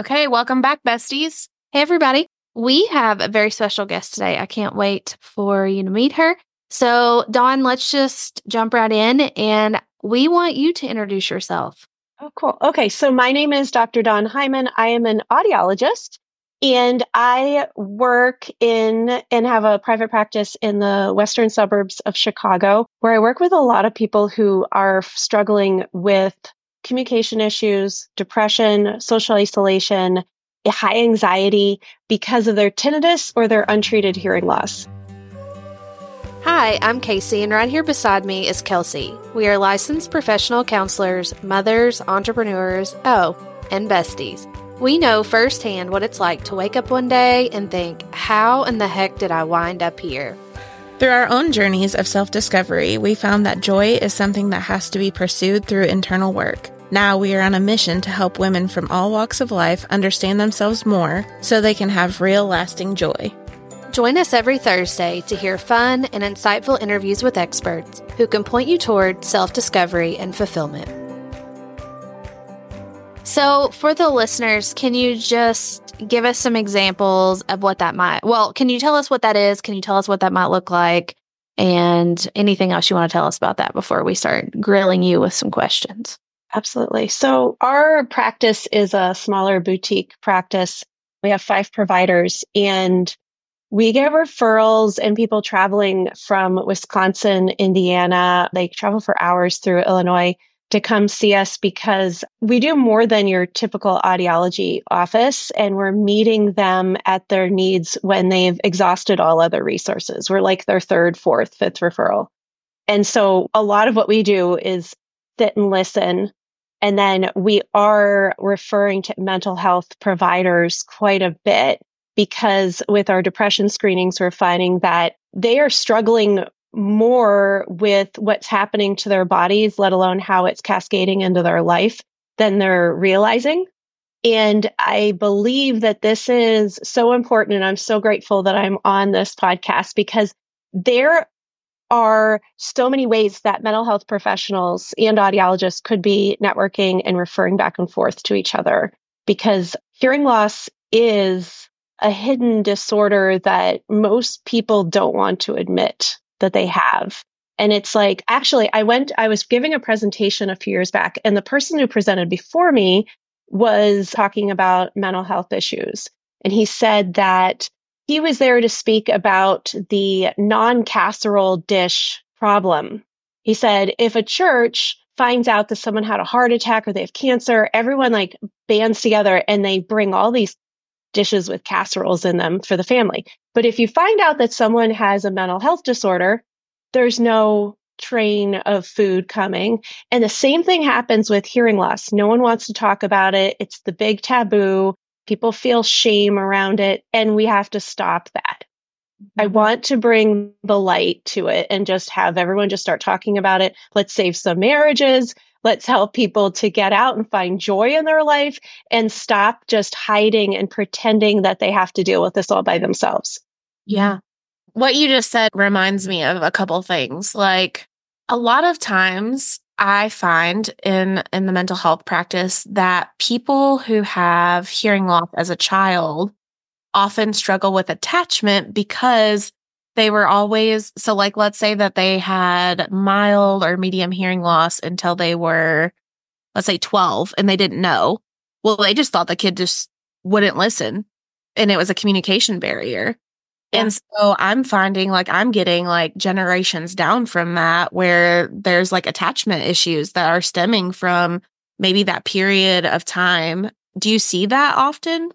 Okay, welcome back, besties. Hey, everybody. We have a very special guest today. I can't wait for you to meet her. So, Dawn, let's just jump right in and we want you to introduce yourself. Oh, cool. Okay, so my name is Dr. Dawn Heiman. I am an audiologist and I work in and have a private practice in the western suburbs of Chicago, where I work with a lot of people who are struggling with communication issues, depression, social isolation, high anxiety because of their tinnitus or their untreated hearing loss. Hi, I'm Casey, and right here beside me is Kelsey. We are licensed professional counselors, mothers, entrepreneurs, oh, and besties. We know firsthand what it's like to wake up one day and think, how in the heck did I wind up here? Through our own journeys of self discovery, we found that joy is something that has to be pursued through internal work. Now we are on a mission to help women from all walks of life understand themselves more so they can have real lasting joy. Join us every Thursday to hear fun and insightful interviews with experts who can point you toward self discovery and fulfillment. So, for the listeners, can you just give us some examples of what that might? Well, can you tell us what that is? Can you tell us what that might look like? And anything else you want to tell us about that before we start grilling you with some questions? Absolutely. So, our practice is a smaller boutique practice. We have five providers and we get referrals and people traveling from Wisconsin, Indiana. They travel for hours through Illinois to come see us because we do more than your typical audiology office and we're meeting them at their needs when they've exhausted all other resources. We're like their third, fourth, fifth referral. And so a lot of what we do is sit and listen. And then we are referring to mental health providers quite a bit because with our depression screenings, we're finding that they are struggling more with what's happening to their bodies, let alone how it's cascading into their life than they're realizing. And I believe that this is so important. And I'm so grateful that I'm on this podcast because there are so many ways that mental health professionals and audiologists could be networking and referring back and forth to each other because hearing loss is a hidden disorder that most people don't want to admit that they have. And it's like, actually, I went, I was giving a presentation a few years back, and the person who presented before me was talking about mental health issues. And he said that he was there to speak about the non casserole dish problem. He said, if a church finds out that someone had a heart attack or they have cancer, everyone like bands together and they bring all these dishes with casseroles in them for the family. But if you find out that someone has a mental health disorder, there's no train of food coming. And the same thing happens with hearing loss. No one wants to talk about it. It's the big taboo. People feel shame around it, and we have to stop that. I mm-hmm. want to bring the light to it and just have everyone just start talking about it. Let's save some marriages. Let's help people to get out and find joy in their life and stop just hiding and pretending that they have to deal with this all by themselves. Yeah. What you just said reminds me of a couple things. Like a lot of times I find in in the mental health practice that people who have hearing loss as a child often struggle with attachment because they were always so like let's say that they had mild or medium hearing loss until they were let's say 12 and they didn't know well they just thought the kid just wouldn't listen and it was a communication barrier. Yeah. and so i'm finding like i'm getting like generations down from that where there's like attachment issues that are stemming from maybe that period of time. Do you see that often?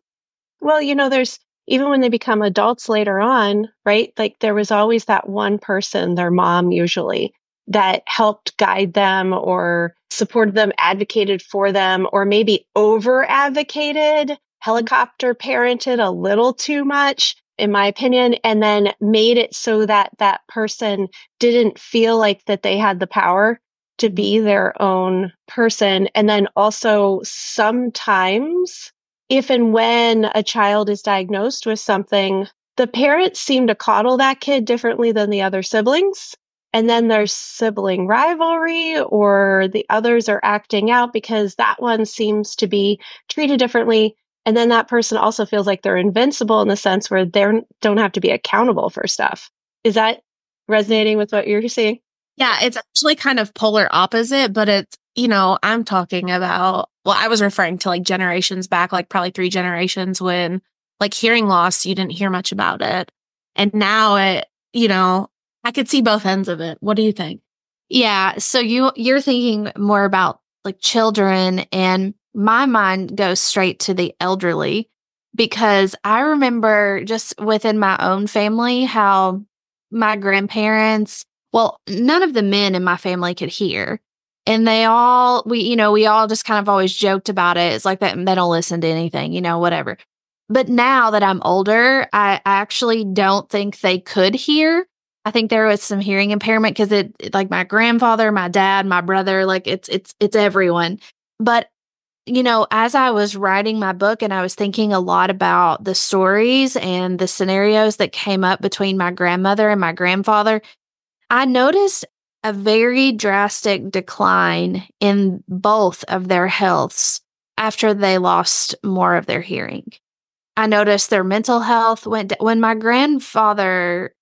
Well you know there's even when they become adults later on, right? Like there was always that one person, their mom usually, that helped guide them or supported them, advocated for them, or maybe over advocated, helicopter parented a little too much, in my opinion, and then made it so that that person didn't feel like that they had the power to be their own person. And then also sometimes if and when a child is diagnosed with something, the parents seem to coddle that kid differently than the other siblings. And then there's sibling rivalry, or the others are acting out because that one seems to be treated differently. And then that person also feels like they're invincible in the sense where they don't have to be accountable for stuff. Is that resonating with what you're seeing? Yeah, it's actually kind of polar opposite, but it's, you know, I'm talking about, well, I was referring to like generations back, like probably three generations when like hearing loss, you didn't hear much about it. And now it, you know, I could see both ends of it. What do you think? Yeah. So you, you're thinking more about like children and my mind goes straight to the elderly because I remember just within my own family how my grandparents, well, none of the men in my family could hear. And they all, we, you know, we all just kind of always joked about it. It's like that they don't listen to anything, you know, whatever. But now that I'm older, I actually don't think they could hear. I think there was some hearing impairment because it, like my grandfather, my dad, my brother, like it's, it's, it's everyone. But you know, as I was writing my book and I was thinking a lot about the stories and the scenarios that came up between my grandmother and my grandfather, I noticed a very drastic decline in both of their healths after they lost more of their hearing. I noticed their mental health went when my grandfather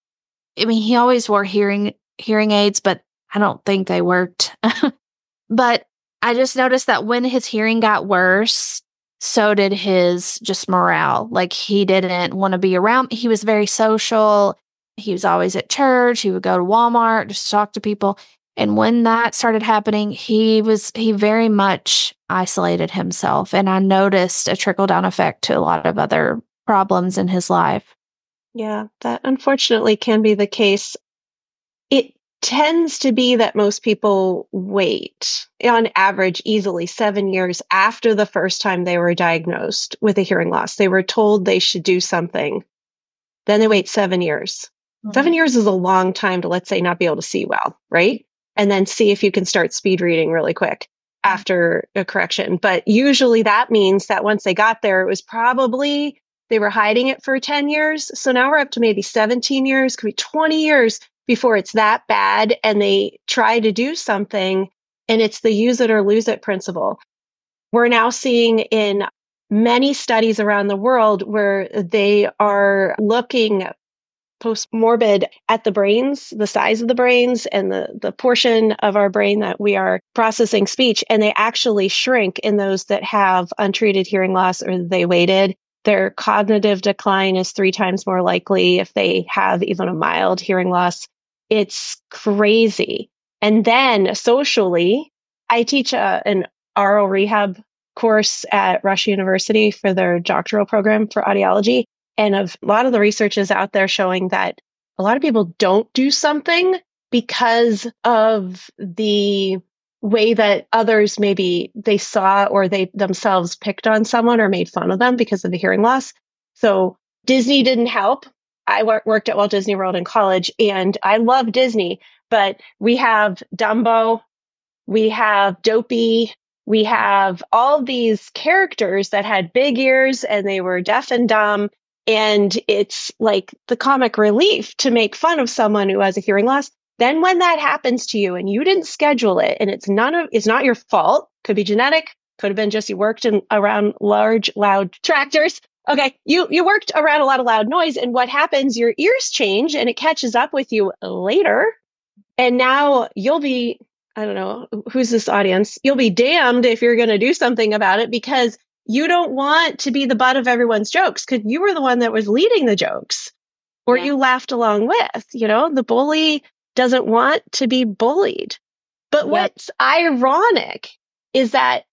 I mean he always wore hearing hearing aids but I don't think they worked. but I just noticed that when his hearing got worse, so did his just morale. Like he didn't want to be around. He was very social. He was always at church. He would go to Walmart just talk to people. And when that started happening, he was, he very much isolated himself. And I noticed a trickle down effect to a lot of other problems in his life. Yeah, that unfortunately can be the case. It tends to be that most people wait on average easily seven years after the first time they were diagnosed with a hearing loss. They were told they should do something. Then they wait seven years. Mm-hmm. Seven years is a long time to, let's say, not be able to see well, right? And then see if you can start speed reading really quick after a correction. But usually that means that once they got there, it was probably they were hiding it for 10 years. So now we're up to maybe 17 years, could be 20 years before it's that bad and they try to do something and it's the use it or lose it principle. We're now seeing in many studies around the world where they are looking post morbid at the brains, the size of the brains and the, the portion of our brain that we are processing speech. And they actually shrink in those that have untreated hearing loss or they waited. Their cognitive decline is three times more likely if they have even a mild hearing loss it's crazy. And then socially, I teach a, an aural rehab course at Rush University for their doctoral program for audiology. And a lot of the research is out there showing that a lot of people don't do something because of the way that others maybe they saw or they themselves picked on someone or made fun of them because of the hearing loss. So Disney didn't help. I worked at Walt Disney World in college and I love Disney, but we have Dumbo, we have Dopey, we have all these characters that had big ears and they were deaf and dumb. And it's like the comic relief to make fun of someone who has a hearing loss. Then when that happens to you and you didn't schedule it and it's none of, it's not your fault, could be genetic, could have been just you worked in around large, loud tractors Okay, you you worked around a lot of loud noise, and what happens? Your ears change, and it catches up with you later, and now you'll be I don't know who's this audience. You'll be damned if you're going to do something about it because you don't want to be the butt of everyone's jokes because you were the one that was leading the jokes, or yeah. you laughed along with. You know, the bully doesn't want to be bullied. But what's ironic is that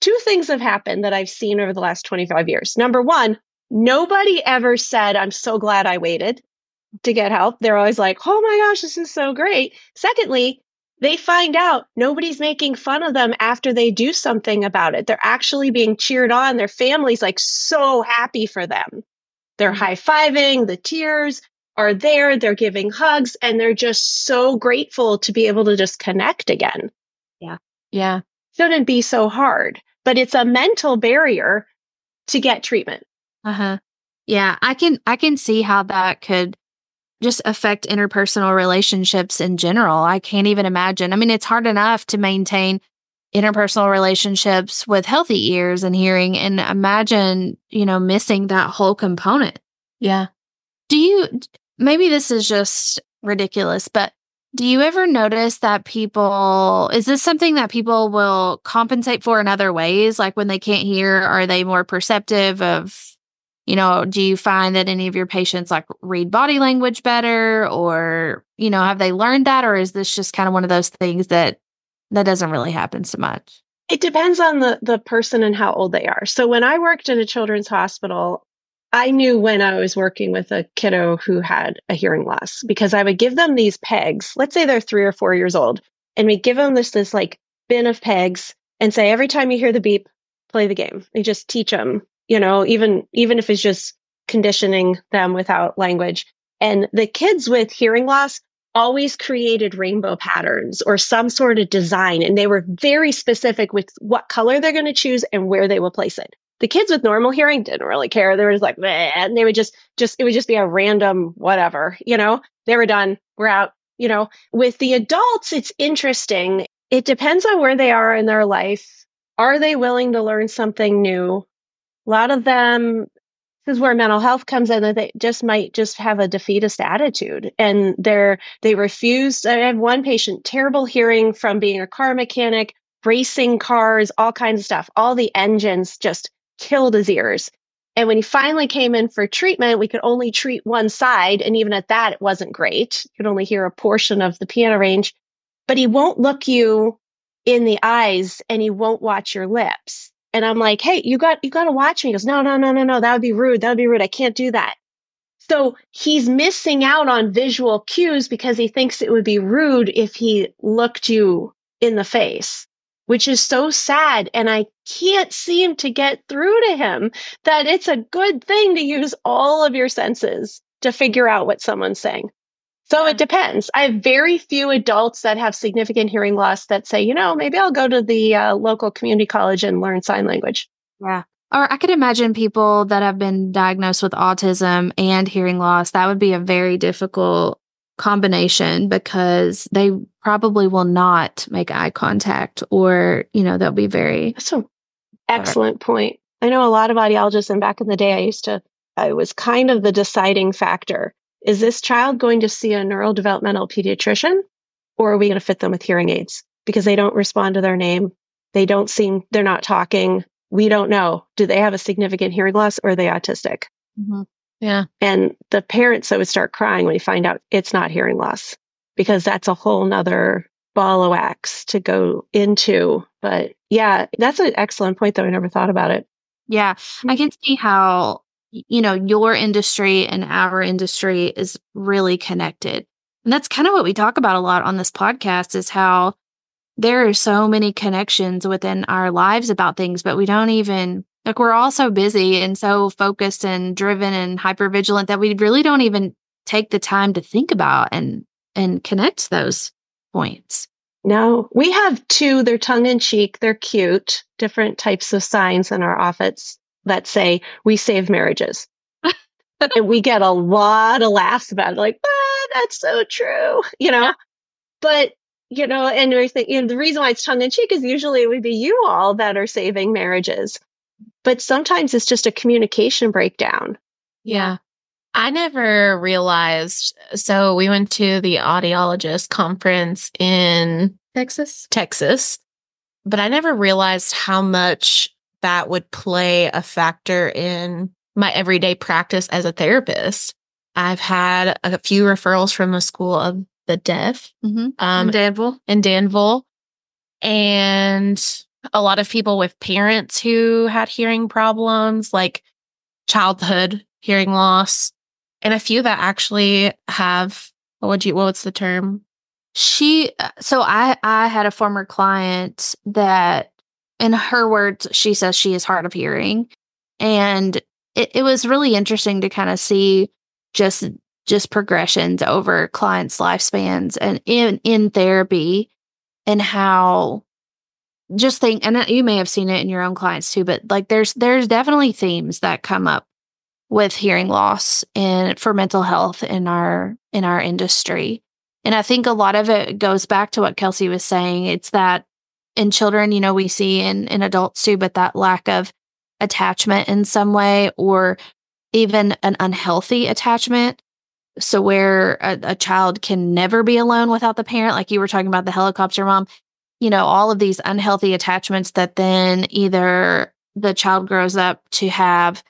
two things have happened that I've seen over the last 25 years. Number one, nobody ever said, I'm so glad I waited to get help. They're always like, oh my gosh, this is so great. Secondly, they find out nobody's making fun of them after they do something about it. They're actually being cheered on. Their family's like so happy for them. They're mm-hmm. high fiving, the tears are there, they're giving hugs, and they're just so grateful to be able to just connect again. Yeah. Yeah. Shouldn't be so hard but it's a mental barrier to get treatment. Uh-huh. Yeah, I can I can see how that could just affect interpersonal relationships in general. I can't even imagine. I mean, it's hard enough to maintain interpersonal relationships with healthy ears and hearing and imagine, you know, missing that whole component. Yeah. Do you maybe this is just ridiculous, but do you ever notice that people is this something that people will compensate for in other ways like when they can't hear are they more perceptive of you know do you find that any of your patients like read body language better or you know have they learned that or is this just kind of one of those things that that doesn't really happen so much it depends on the the person and how old they are so when i worked in a children's hospital I knew when I was working with a kiddo who had a hearing loss because I would give them these pegs. Let's say they're three or four years old, and we give them this this like bin of pegs and say every time you hear the beep, play the game. We just teach them, you know, even even if it's just conditioning them without language. And the kids with hearing loss always created rainbow patterns or some sort of design, and they were very specific with what color they're going to choose and where they will place it. The kids with normal hearing didn't really care. They were just like, and they would just, just, it would just be a random whatever, you know, they were done. We're out. You know, with the adults, it's interesting. It depends on where they are in their life. Are they willing to learn something new? A lot of them, this is where mental health comes in that they just might just have a defeatist attitude and they're they refuse i have one patient terrible hearing from being a car mechanic racing cars all kinds of stuff all the engines just killed his ears. And when he finally came in for treatment, we could only treat one side. And even at that, it wasn't great. You could only hear a portion of the piano range, but he won't look you in the eyes and he won't watch your lips. And I'm like, Hey, you got, you got to watch me. He goes, no, no, no, no, no. That would be rude. That would be rude. I can't do that. So he's missing out on visual cues because he thinks it would be rude if he looked you in the face which is so sad. And I can't seem to get through to him that it's a good thing to use all of your senses to figure out what someone's saying. So it depends. I have very few adults that have significant hearing loss that say, you know, maybe I'll go to the uh, local community college and learn sign language. Yeah. Or I could imagine people that have been diagnosed with autism and hearing loss. That would be a very difficult combination because they probably will not make eye contact or, you know, they'll be very. That's an excellent point. I know a lot of audiologists, and back in the day, I used to, I was kind of the deciding factor. Is this child going to see a neurodevelopmental pediatrician or are we going to fit them with hearing aids? Because they don't respond to their name. They don't seem, they're not talking. We don't know. Do they have a significant hearing loss or are they autistic? Mm-hmm. Yeah. And the parents that would start crying when you find out it's not hearing loss because that's a whole nother ball of wax to go into. But yeah, that's an excellent point though. I never thought about it. Yeah. I can see how, you know, your industry and our industry is really connected. And that's kind of what we talk about a lot on this podcast is how there are so many connections within our lives about things, but we don't even like we're all so busy and so focused and driven and hyper vigilant that we really don't even take the time to think about and and connect those points. No, we have two. They're tongue in cheek. They're cute. Different types of signs in our office that say we save marriages. and we get a lot of laughs about it. Like, ah, that's so true. You know, yeah. but you know, and we think, you know, the reason why it's tongue in cheek is usually it would be you all that are saving marriages but sometimes it's just a communication breakdown. Yeah. I never realized. So we went to the audiologist conference in Texas, Texas, but I never realized how much that would play a factor in my everyday practice as a therapist. I've had a few referrals from the School of the Deaf mm-hmm. um, in Danville. In Danville. And a lot of people with parents who had hearing problems, like childhood hearing loss, and a few that actually have what would you what's the term? She so I I had a former client that in her words she says she is hard of hearing and it, it was really interesting to kind of see just just progressions over clients lifespans and in in therapy and how just think, and you may have seen it in your own clients too, but like there's there's definitely themes that come up with hearing loss and for mental health in our in our industry. And I think a lot of it goes back to what Kelsey was saying. It's that in children, you know, we see in, in adults too, but that lack of attachment in some way or even an unhealthy attachment. So, where a, a, child can never be alone without the parent, like you were talking about the helicopter mom, you know, all of these unhealthy attachments that then either the child grows up to have,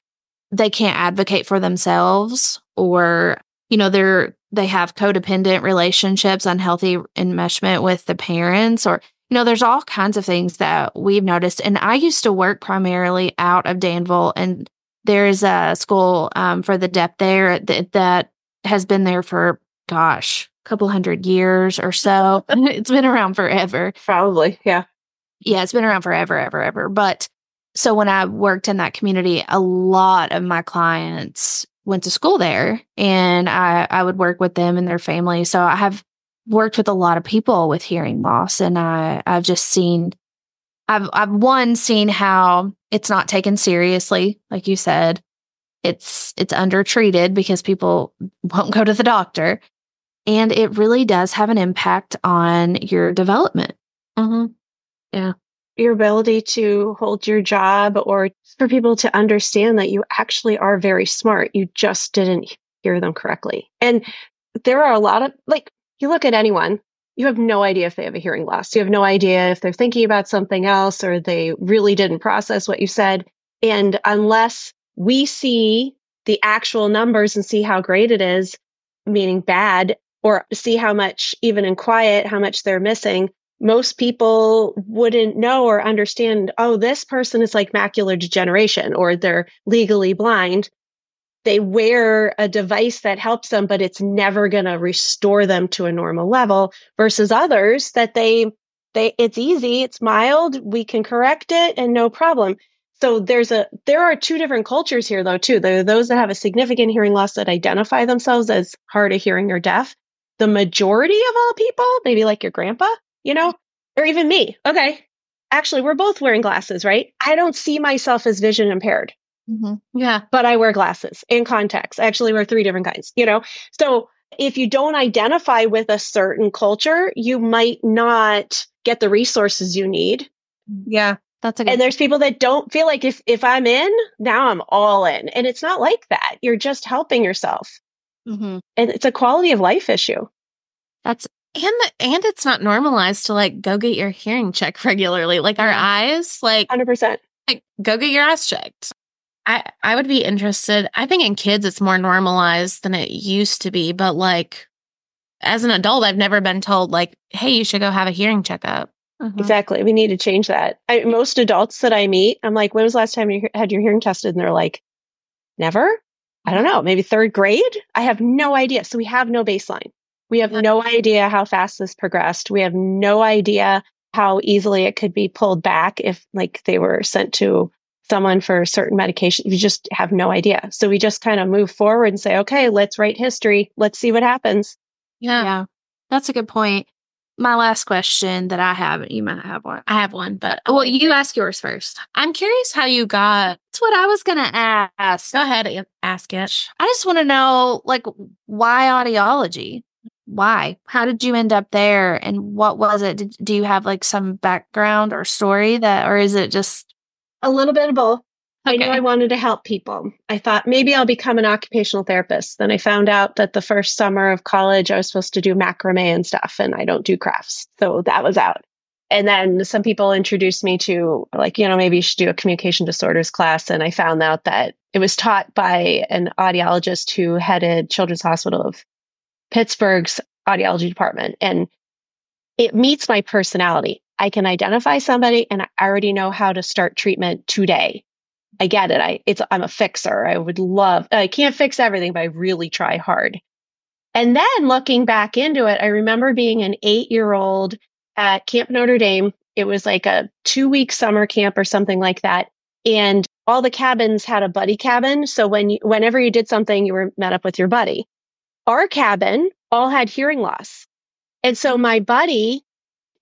they can't advocate for themselves or, you know, they're, they have codependent relationships, unhealthy enmeshment with the parents, or, you know, there's all kinds of things that we've noticed. And I used to work primarily out of Danville, and there's a school um, for the deaf there that, that has been there for, gosh, a couple hundred years or so. it's been around forever. Probably, yeah. Yeah, it's been around forever, ever, ever. But so when I worked in that community, a lot of my clients went to school there and I, I would work with them and their family. So I have worked with a lot of people with hearing loss and I, I've just seen I've I've one seen how it's not taken seriously, like you said. It's it's undertreated because people won't go to the doctor. And it really does have an impact on your development. Mm-hmm. Yeah. Your ability to hold your job or for people to understand that you actually are very smart. You just didn't hear them correctly. And there are a lot of, like, you look at anyone, you have no idea if they have a hearing loss. You have no idea if they're thinking about something else or they really didn't process what you said. And unless we see the actual numbers and see how great it is, meaning bad, or see how much, even in quiet, how much they're missing, most people wouldn't know or understand, oh, this person is like macular degeneration or they're legally blind they wear a device that helps them, but it's never going to restore them to a normal level versus others that they, they, it's easy, it's mild, we can correct it and no problem. So there's a, there are two different cultures here though, too. There are those that have a significant hearing loss that identify themselves as hard of hearing or deaf. The majority of all people, maybe like your grandpa, you know, or even me. Okay. Actually, we're both wearing glasses, right? I don't see myself as vision impaired. Mm-hmm. Yeah. But I wear glasses and contacts. I actually wear three different kinds, you know? So if you don't identify with a certain culture, you might not get the resources you need. Yeah. That's a good and there's people that don't feel like if if I'm in, now I'm all in. And it's not like that. You're just helping yourself. Mm-hmm. And it's a quality of life issue. That's and the, and it's not normalized to like go get your hearing check regularly. Like our eyes, like 100%. Like go get your eyes checked. I I would be interested. I think in kids it's more normalized than it used to be, but like as an adult, I've never been told like, "Hey, you should go have a hearing checkup." Mm-hmm. Exactly. We need to change that. I, most adults that I meet, I'm like, "When was the last time you had your hearing tested?" And they're like, "Never." I don't know. Maybe third grade. I have no idea. So we have no baseline. We have no idea how fast this progressed. We have no idea how easily it could be pulled back if like they were sent to someone for certain medication. You just have no idea. So we just kind of move forward and say, okay, let's write history. Let's see what happens. Yeah. Yeah. That's a good point. My last question that I have, you might have one. I have one, but well, you ask yours first. I'm curious how you got. That's what I was going to ask. Go ahead, ask it. I just want to know, like, why audiology? Why? How did you end up there? And what was it? Did, do you have like some background or story that, or is it just a little bit of both. Okay. I knew I wanted to help people. I thought maybe I'll become an occupational therapist. Then I found out that the first summer of college, I was supposed to do macrame and stuff, and I don't do crafts. So that was out. And then some people introduced me to, like, you know, maybe you should do a communication disorders class. And I found out that it was taught by an audiologist who headed Children's Hospital of Pittsburgh's audiology department. And it meets my personality. I can identify somebody and I already know how to start treatment today. I get it. I it's I'm a fixer. I would love I can't fix everything, but I really try hard. And then looking back into it, I remember being an 8-year-old at Camp Notre Dame. It was like a 2-week summer camp or something like that. And all the cabins had a buddy cabin, so when you, whenever you did something, you were met up with your buddy. Our cabin all had hearing loss. And so my buddy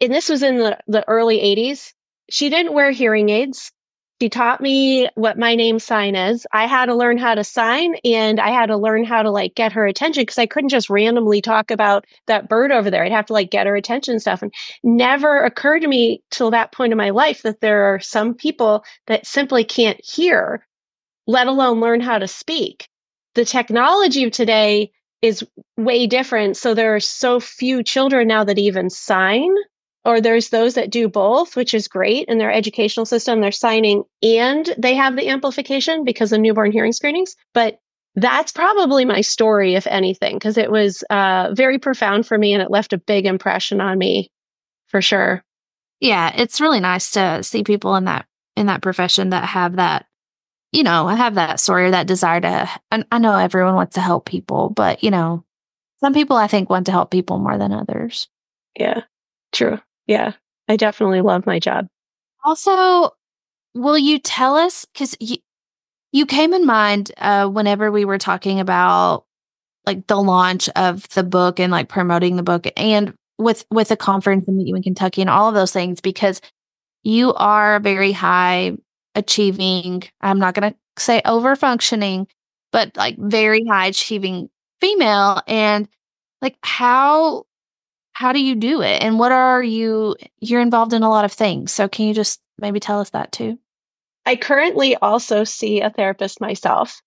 and this was in the, the early 80s. She didn't wear hearing aids. She taught me what my name sign is. I had to learn how to sign and I had to learn how to like get her attention because I couldn't just randomly talk about that bird over there. I'd have to like get her attention and stuff. And never occurred to me till that point in my life that there are some people that simply can't hear, let alone learn how to speak. The technology of today is way different. So there are so few children now that even sign or there's those that do both, which is great in their educational system. They're signing and they have the amplification because of newborn hearing screenings. But that's probably my story, if anything, because it was uh, very profound for me and it left a big impression on me for sure. Yeah, it's really nice to see people in that in that profession that have that, you know, have that story or that desire to. And I know everyone wants to help people, but you know, some people I think want to help people more than others. Yeah, true yeah, I definitely love my job. Also, will you tell us because you you came in mind uh, whenever we were talking about like the launch of the book and like promoting the book and with with the conference and meet you in Kentucky and all of those things because you are very high achieving. I'm not to say over functioning, but like very high achieving female and like how how do you do it? And what are you you're involved in a lot of things. So can you just maybe tell us that too? I currently also see a therapist myself.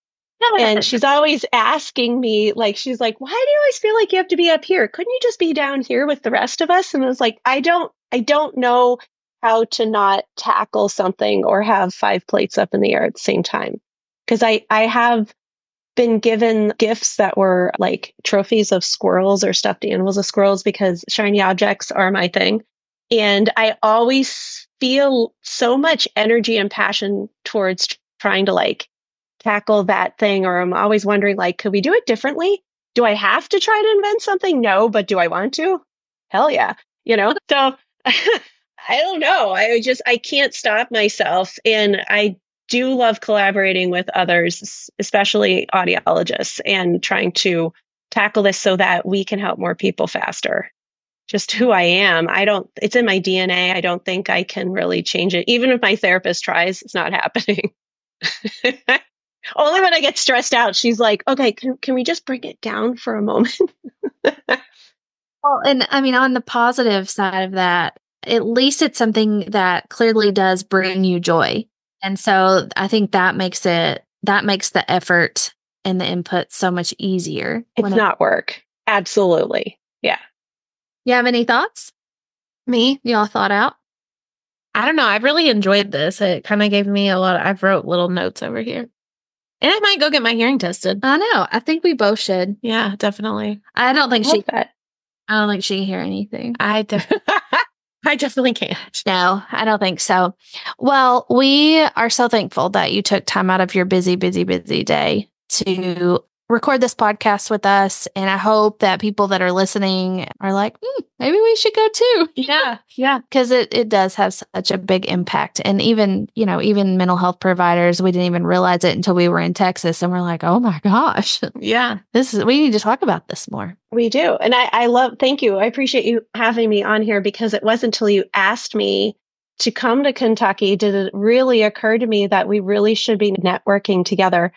And she's always asking me like she's like why do you always feel like you have to be up here? Couldn't you just be down here with the rest of us? And i was like i don't i don't know how to not tackle something or have five plates up in the air at the same time. Because i i have been given gifts that were like trophies of squirrels or stuffed animals of squirrels because shiny objects are my thing. And I always feel so much energy and passion towards trying to like tackle that thing. Or I'm always wondering, like, could we do it differently? Do I have to try to invent something? No, but do I want to? Hell yeah. You know, so I don't know. I just, I can't stop myself. And I do love collaborating with others, especially audiologists, and trying to tackle this so that we can help more people faster. Just who I am. I don't, it's in my DNA. I don't think I can really change it. Even if my therapist tries, it's not happening. Only when I get stressed out, she's like, okay, can, can we just bring it down for a moment? well, and I mean, on the positive side of that, at least it's something that clearly does bring you joy. And so I think that makes it, that makes the effort and the input so much easier. It's not it, work. Absolutely. Yeah. You have any thoughts? Me? You all thought out? I don't know. I've really enjoyed this. It kind of gave me a lot. Of, I've wrote little notes over here. And I might go get my hearing tested. I know. I think we both should. Yeah, definitely. I don't think I she. That. I don't think she can hear anything. I definitely. I definitely can't. No, I don't think so. Well, we are so thankful that you took time out of your busy, busy, busy day to record this podcast with us. And I hope that people that are listening are like, mm, maybe we should go too. Yeah. Yeah. Because it, it does have such a big impact. And even, you know, even mental health providers, we didn't even realize it until we were in Texas and we're like, oh my gosh. Yeah. This is, we need to talk about this more. We do. And I, I love, thank you. I appreciate you having me on here because it wasn't until you asked me to come to Kentucky did it really occur to me that we really should be networking together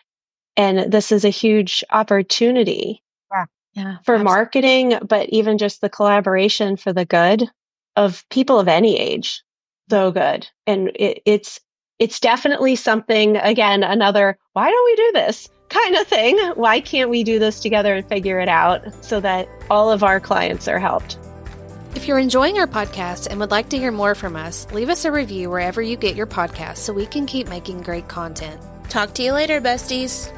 and this is a huge opportunity yeah. Yeah, for absolutely. marketing, but even just the collaboration for the good of people of any age. So mm-hmm. good. And it, it's, it's definitely something, again, another, why don't we do this kind of thing? Why can't we do this together and figure it out so that all of our clients are helped? If you're enjoying our podcast and would like to hear more from us, leave us a review wherever you get your podcast so we can keep making great content. Talk to you later, besties.